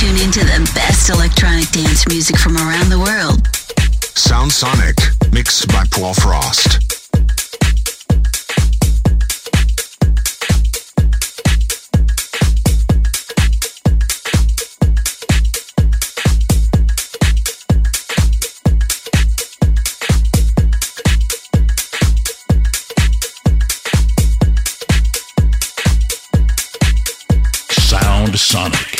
Tune into the best electronic dance music from around the world. Sound Sonic, mixed by Paul Frost. Sonic.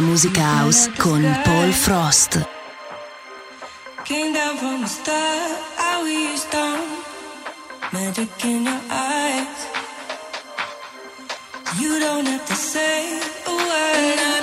Music House con Paul Frost. Came down from the start, I was down. Magic in your eyes. You don't have to say a word.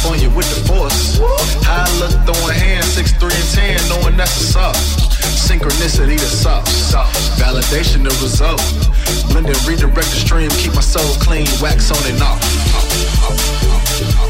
Up on you with the force. High look, throwing hands, 6, 3, and 10, knowing that's a sauce. Synchronicity the sauce. Validation the result. Blend and redirect the stream, keep my soul clean, wax on and off.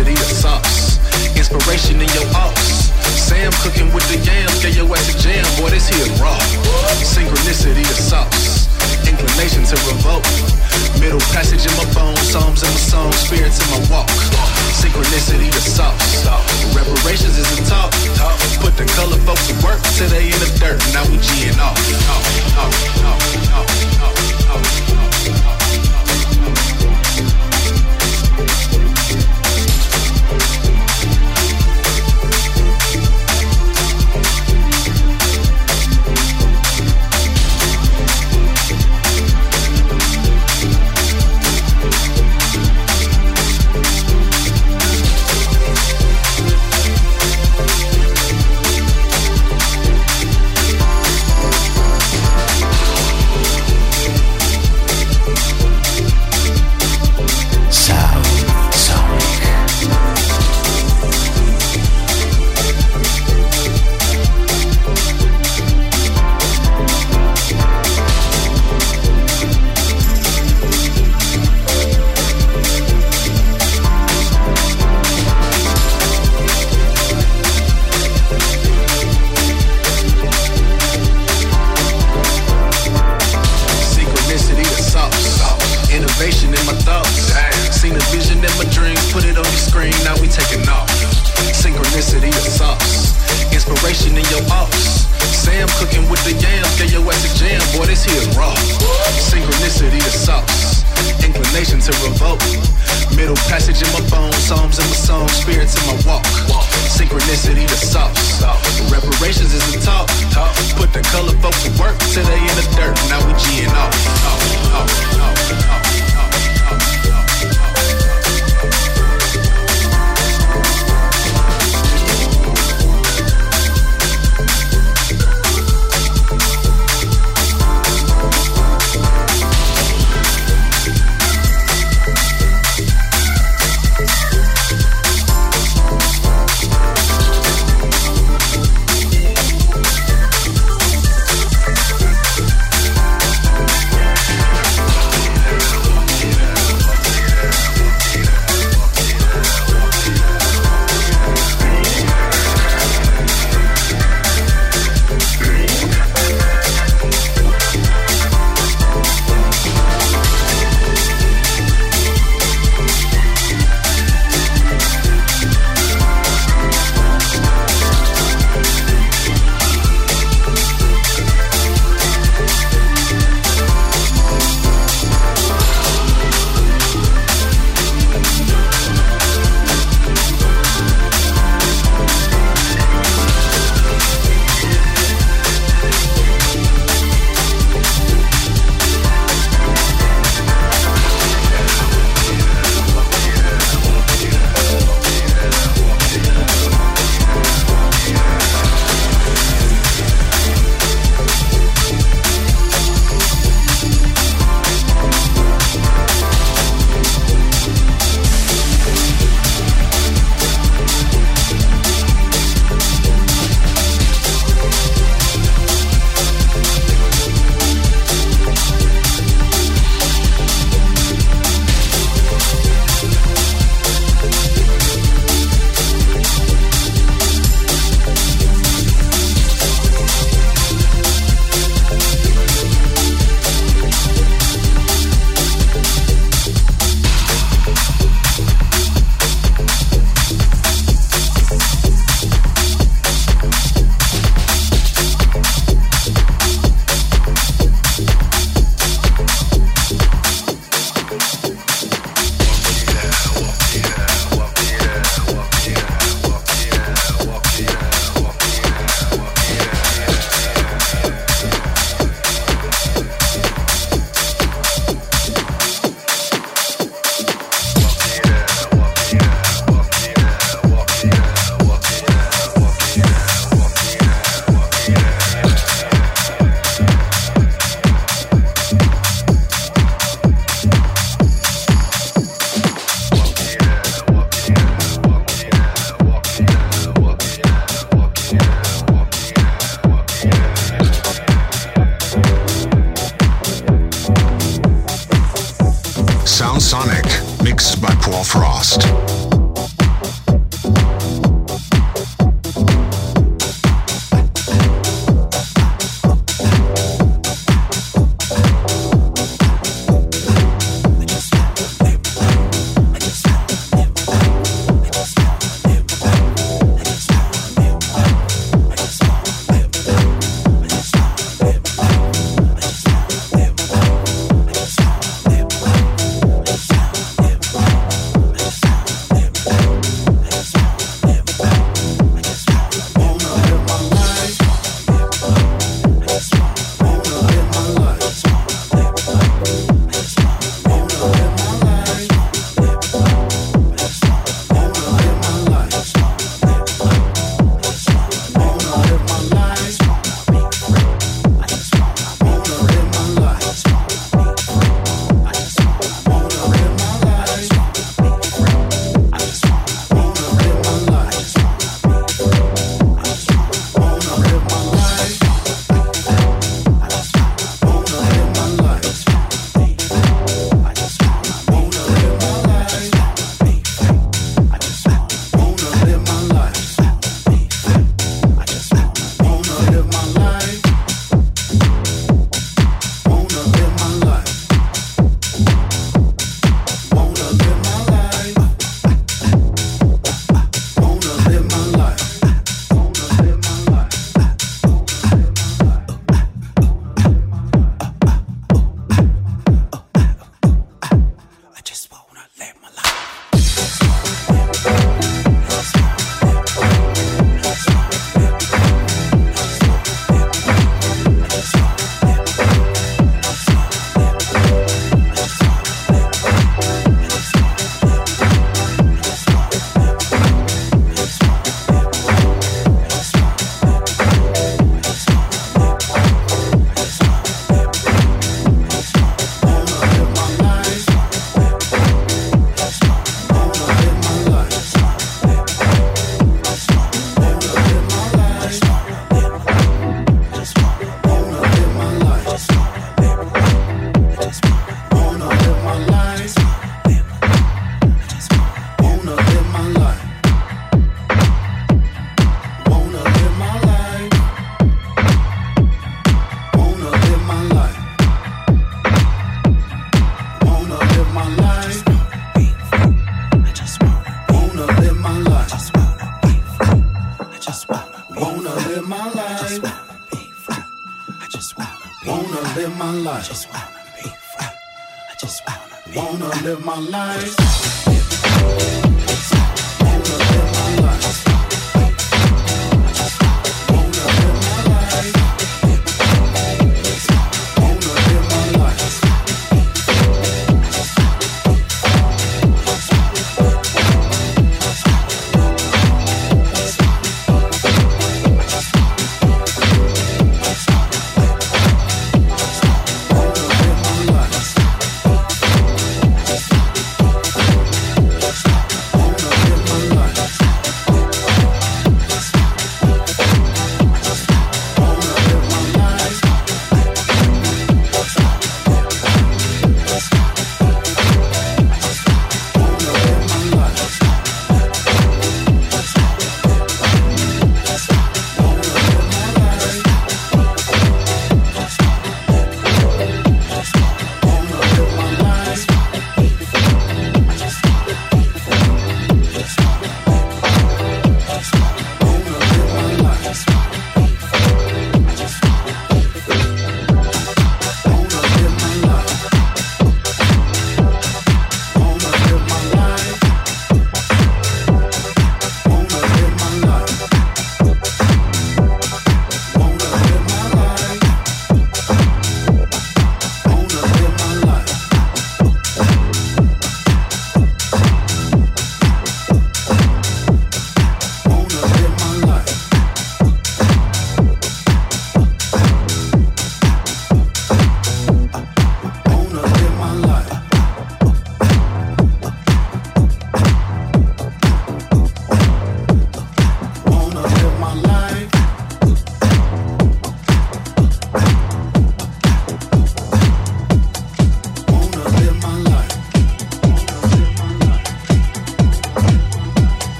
Synchronicity the sauce. Inspiration in your ops. Sam cooking with the yams, get your ass a jam, boy, this here raw. Synchronicity the sauce. Inclination to revolt. Middle passage in my bones, psalms in my song, spirits in my walk. Synchronicity the sauce. Reparations is the talk. Put the color folks to work till they in the dirt. Now we G'ing off. Sound